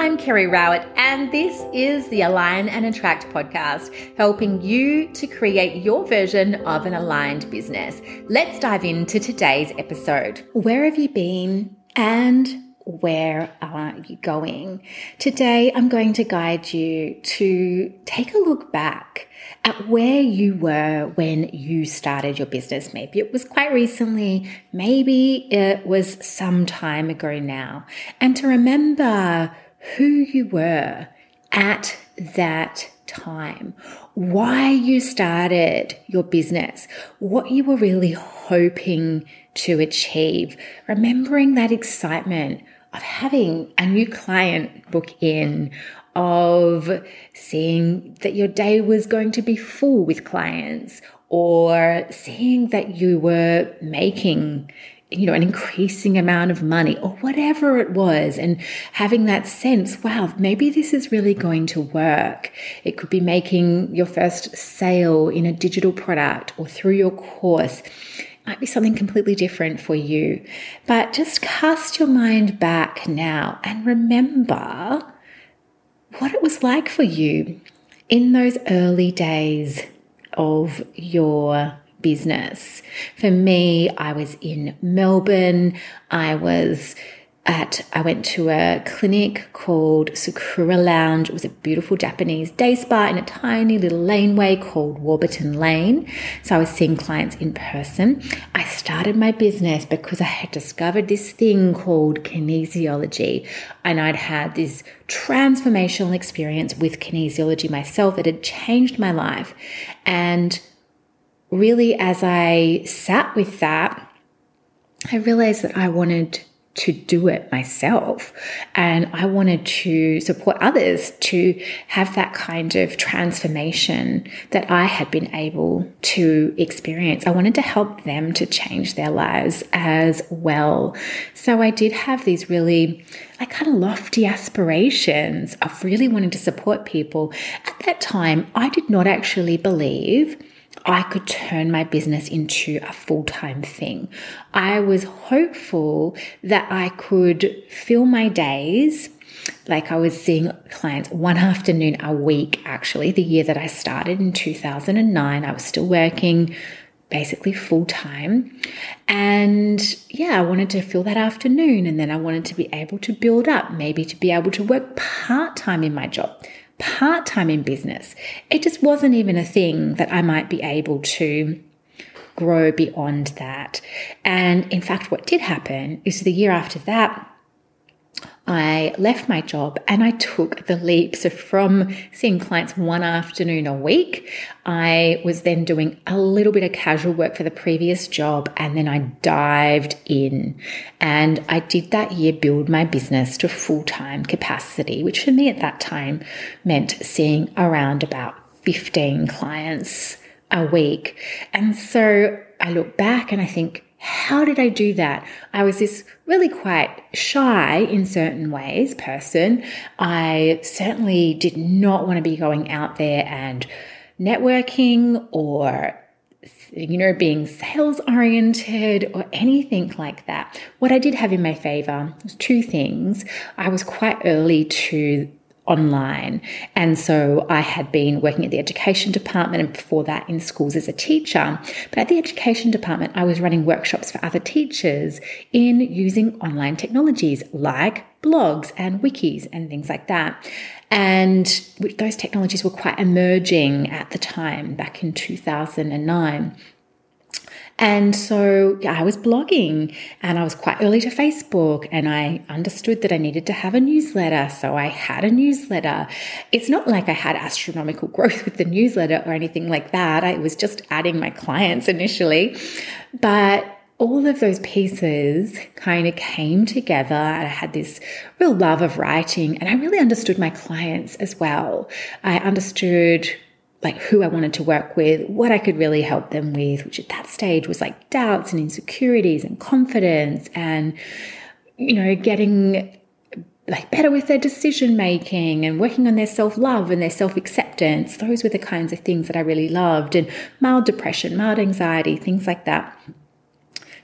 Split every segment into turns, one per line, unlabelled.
I'm Kerry Rowett, and this is the Align and Attract podcast, helping you to create your version of an aligned business. Let's dive into today's episode. Where have you been and where are you going? Today, I'm going to guide you to take a look back at where you were when you started your business. Maybe it was quite recently, maybe it was some time ago now, and to remember who you were at that time, why you started your business, what you were really hoping to achieve, remembering that excitement of having a new client book in, of seeing that your day was going to be full with clients, or seeing that you were making you know, an increasing amount of money or whatever it was, and having that sense, wow, maybe this is really going to work. It could be making your first sale in a digital product or through your course. It might be something completely different for you. But just cast your mind back now and remember what it was like for you in those early days of your business. For me, I was in Melbourne. I was at, I went to a clinic called Sakura Lounge. It was a beautiful Japanese day spa in a tiny little laneway called Warburton Lane. So I was seeing clients in person. I started my business because I had discovered this thing called kinesiology. And I'd had this transformational experience with kinesiology myself. It had changed my life. And really, as I sat with that, I realized that I wanted to do it myself. And I wanted to support others to have that kind of transformation that I had been able to experience. I wanted to help them to change their lives as well. So I did have these really like kind of lofty aspirations of really wanting to support people. At that time, I did not actually believe I could turn my business into a full time thing. I was hopeful that I could fill my days. Like I was seeing clients one afternoon a week, actually, the year that I started in 2009. I was still working basically full time. And yeah, I wanted to fill that afternoon. And then I wanted to be able to build up, maybe to be able to work part time in my job part time in business. It just wasn't even a thing that I might be able to grow beyond that. And in fact, what did happen is the year after that, I left my job and I took the leap. So, from seeing clients one afternoon a week, I was then doing a little bit of casual work for the previous job and then I dived in. And I did that year build my business to full time capacity, which for me at that time meant seeing around about 15 clients a week. And so I look back and I think, how did I do that? I was this really quite shy in certain ways person. I certainly did not want to be going out there and networking or you know, being sales oriented or anything like that. What I did have in my favor was two things. I was quite early to online. And so I had been working at the education department and before that in schools as a teacher. But at the education department, I was running workshops for other teachers in using online technologies like blogs and wikis and things like that. And those technologies were quite emerging at the time back in 2009. And so yeah, I was blogging and I was quite early to Facebook and I understood that I needed to have a newsletter. So I had a newsletter. It's not like I had astronomical growth with the newsletter or anything like that. I was just adding my clients initially. But all of those pieces kind of came together and I had this real love of writing and I really understood my clients as well. I understood like who I wanted to work with, what I could really help them with, which at that stage was like doubts and insecurities and confidence and, you know, getting like better with their decision making and working on their self love and their self acceptance. Those were the kinds of things that I really loved and mild depression, mild anxiety, things like that.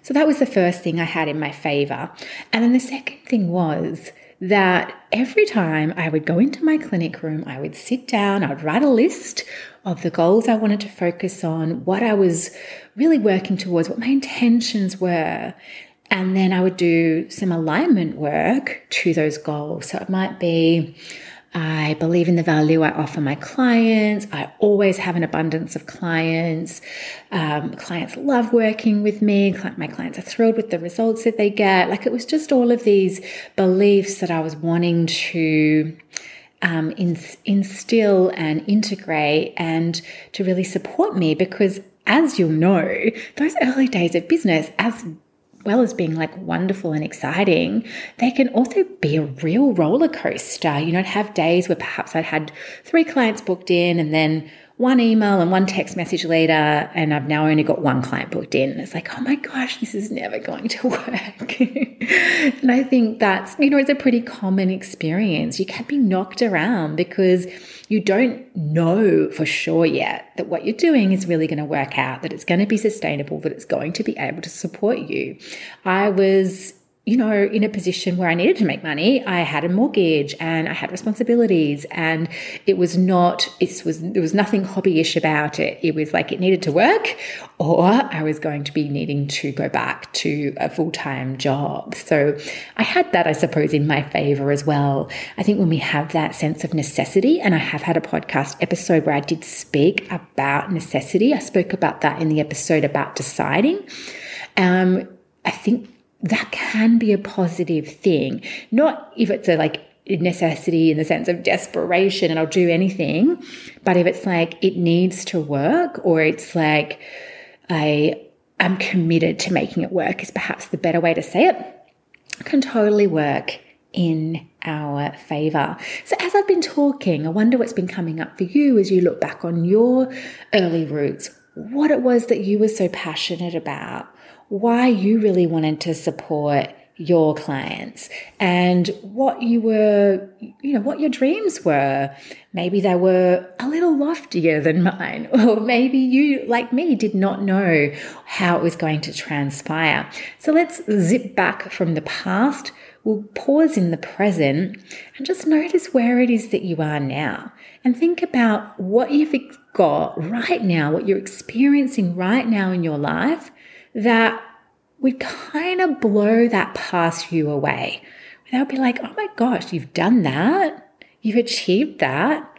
So that was the first thing I had in my favor. And then the second thing was that every time I would go into my clinic room, I would sit down, I would write a list of the goals I wanted to focus on, what I was really working towards, what my intentions were. And then I would do some alignment work to those goals. So it might be, I believe in the value I offer my clients. I always have an abundance of clients. Um, clients love working with me. My clients are thrilled with the results that they get. Like it was just all of these beliefs that I was wanting to um, instill and integrate and to really support me because as you'll know, those early days of business, as well as being like wonderful and exciting, they can also be a real roller coaster. You know, I'd have days where perhaps I'd had three clients booked in and then one email and one text message later, and I've now only got one client booked in. It's like, oh my gosh, this is never going to work. and I think that's, you know, it's a pretty common experience. You can be knocked around because you don't know for sure yet that what you're doing is really going to work out, that it's going to be sustainable, that it's going to be able to support you. I was you know, in a position where I needed to make money. I had a mortgage and I had responsibilities and it was not, it was, there was nothing hobbyish about it. It was like it needed to work or I was going to be needing to go back to a full time job. So I had that, I suppose, in my favor as well. I think when we have that sense of necessity, and I have had a podcast episode where I did speak about necessity, I spoke about that in the episode about deciding. Um, I think that can be a positive thing. Not if it's a like necessity in the sense of desperation and I'll do anything, but if it's like it needs to work or it's like I am committed to making it work is perhaps the better way to say it, can totally work in our favor. So, as I've been talking, I wonder what's been coming up for you as you look back on your early roots, what it was that you were so passionate about, why you really wanted to support your clients and what you were, you know, what your dreams were. Maybe they were a little loftier than mine, or maybe you, like me, did not know how it was going to transpire. So let's zip back from the past. We'll pause in the present and just notice where it is that you are now and think about what you've got right now, what you're experiencing right now in your life that would kind of blow that past you away. They'll be like, oh my gosh, you've done that. You've achieved that.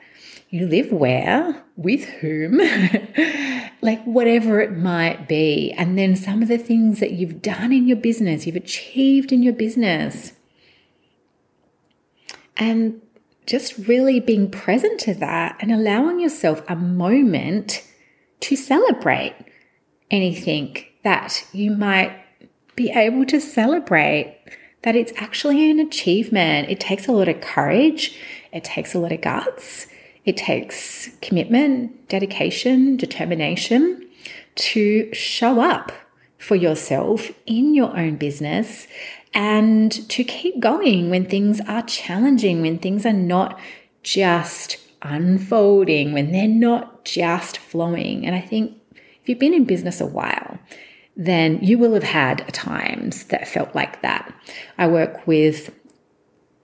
You live where? With whom? like whatever it might be. And then some of the things that you've done in your business, you've achieved in your business. And just really being present to that and allowing yourself a moment to celebrate anything that you might be able to celebrate that it's actually an achievement. It takes a lot of courage, it takes a lot of guts, it takes commitment, dedication, determination to show up for yourself in your own business and to keep going when things are challenging, when things are not just unfolding, when they're not just flowing. And I think if you've been in business a while, then you will have had times that felt like that. I work with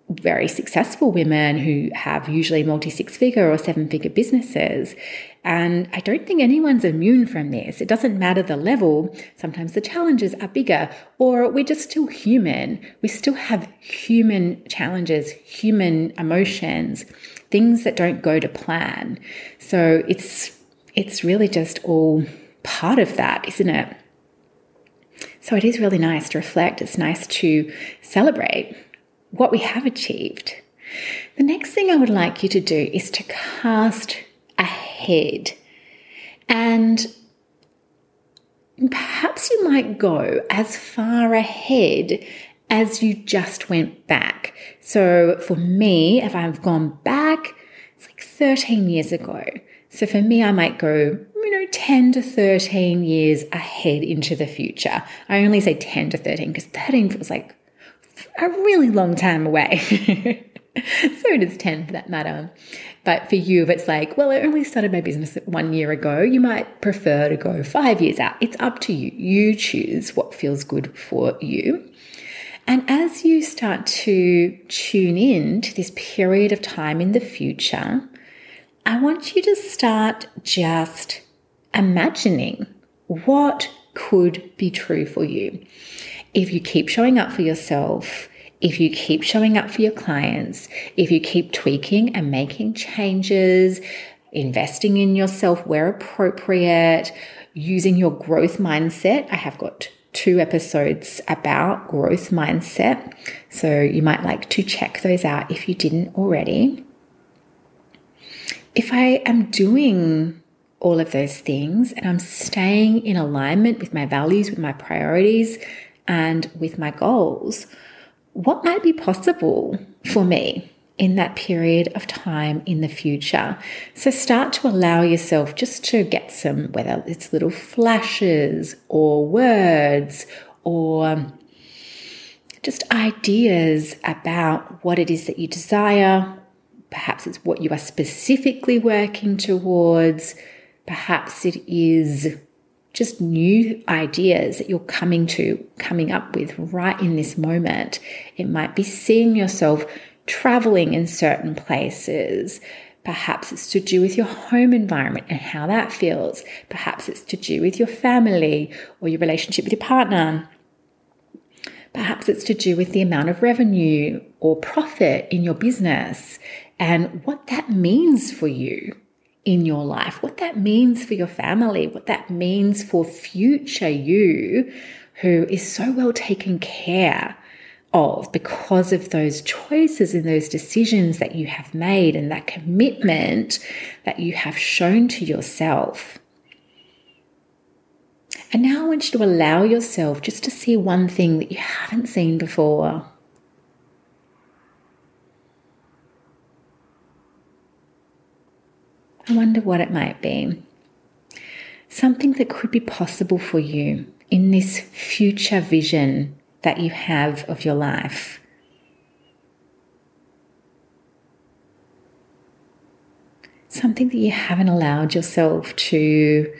very successful women who have usually multi six figure or seven figure businesses. And I don't think anyone's immune from this. It doesn't matter the level. Sometimes the challenges are bigger, or we're just still human. We still have human challenges, human emotions, things that don't go to plan. So it's, it's really just all part of that, isn't it? So it is really nice to reflect. It's nice to celebrate what we have achieved. The next thing I would like you to do is to cast ahead. And perhaps you might go as far ahead as you just went back. So for me, if I've gone back, it's like 13 years ago. So for me, I might go, you know, 10 to 13 years ahead into the future. I only say 10 to 13 because 13 feels like a really long time away. so does 10 for that matter. But for you, if it's like, well, I only started my business one year ago, you might prefer to go five years out. It's up to you. You choose what feels good for you. And as you start to tune in to this period of time in the future, I want you to start just imagining what could be true for you. If you keep showing up for yourself, if you keep showing up for your clients, if you keep tweaking and making changes, investing in yourself where appropriate, using your growth mindset. I have got two episodes about growth mindset. So you might like to check those out if you didn't already. If I am doing all of those things and I'm staying in alignment with my values, with my priorities, and with my goals, what might be possible for me in that period of time in the future. So start to allow yourself just to get some, whether it's little flashes or words or just ideas about what it is that you desire. Perhaps it's what you are specifically working towards. Perhaps it is just new ideas that you're coming to, coming up with right in this moment. It might be seeing yourself traveling in certain places. Perhaps it's to do with your home environment and how that feels. Perhaps it's to do with your family or your relationship with your partner. Perhaps it's to do with the amount of revenue or profit in your business and what that means for you in your life, what that means for your family, what that means for future you who is so well taken care of because of those choices and those decisions that you have made and that commitment that you have shown to yourself. And now I want you to allow yourself just to see one thing that you haven't seen before. I wonder what it might be. Something that could be possible for you in this future vision that you have of your life. Something that you haven't allowed yourself to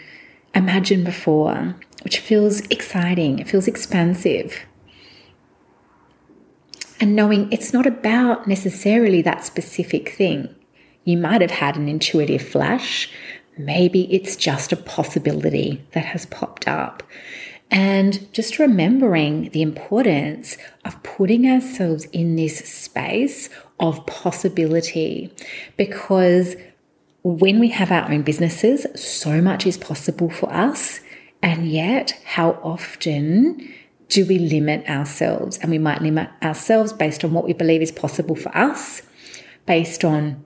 imagine before, which feels exciting, it feels expansive. And knowing it's not about necessarily that specific thing. You might have had an intuitive flash. Maybe it's just a possibility that has popped up. And just remembering the importance of putting ourselves in this space of possibility because when we have our own businesses, so much is possible for us. And yet, how often do we limit ourselves? And we might limit ourselves based on what we believe is possible for us, based on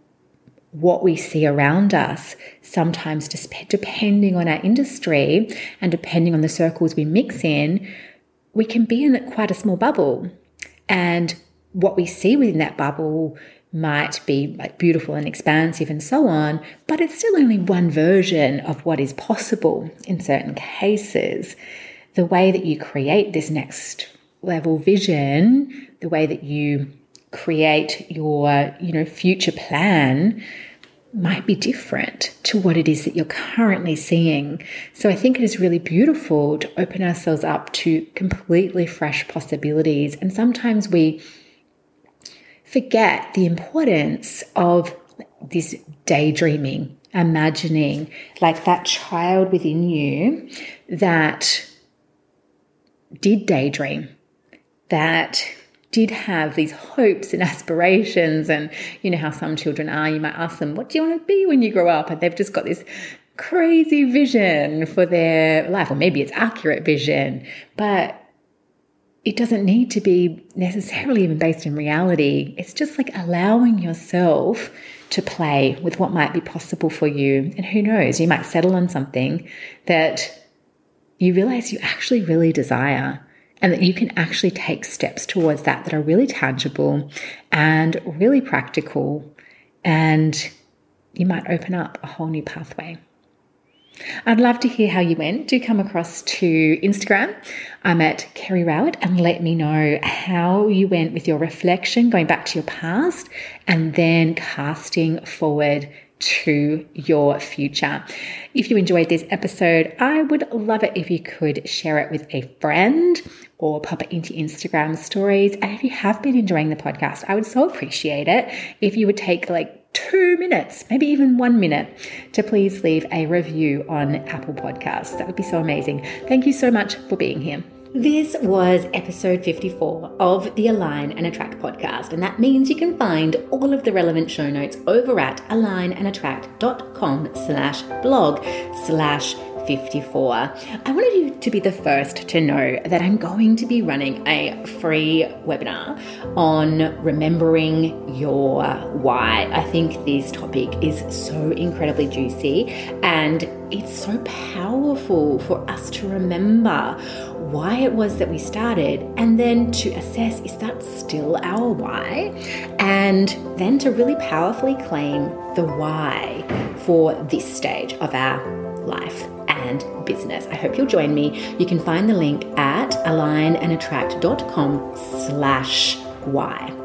what we see around us, sometimes depending on our industry and depending on the circles we mix in, we can be in quite a small bubble. And what we see within that bubble might be like beautiful and expansive and so on, but it's still only one version of what is possible in certain cases. The way that you create this next level vision, the way that you create your, you know, future plan might be different to what it is that you're currently seeing. So I think it is really beautiful to open ourselves up to completely fresh possibilities. And sometimes we forget the importance of this daydreaming, imagining, like that child within you that did daydream, that did have these hopes and aspirations and you know how some children are you might ask them what do you want to be when you grow up? And they've just got this crazy vision for their life or maybe it's accurate vision but it doesn't need to be necessarily even based in reality. It's just like allowing yourself to play with what might be possible for you and who knows you might settle on something that you realize you actually really desire and that you can actually take steps towards that that are really tangible and really practical and you might open up a whole new pathway. I'd love to hear how you went. Do come across to Instagram. I'm at Kerry Rowett and let me know how you went with your reflection, going back to your past, and then casting forward to your future. If you enjoyed this episode, I would love it if you could share it with a friend or pop it into Instagram stories. And if you have been enjoying the podcast, I would so appreciate it if you would take like two minutes, maybe even one minute, to please leave a review on Apple Podcasts. That would be so amazing. Thank you so much for being here. This was episode 54 of the Align and Attract podcast, and that means you can find all of the relevant show notes over at alignandattract.com slash blog slash 54. I wanted you to be the first to know that I'm going to be running a free webinar on remembering your why. I think this topic is so incredibly juicy and it's so powerful for us to remember why it was that we started and then to assess is that still our why? And then to really powerfully claim the why for this stage of our life business. I hope you'll join me. You can find the link at alignandattract.com slash why.